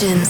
Sessions.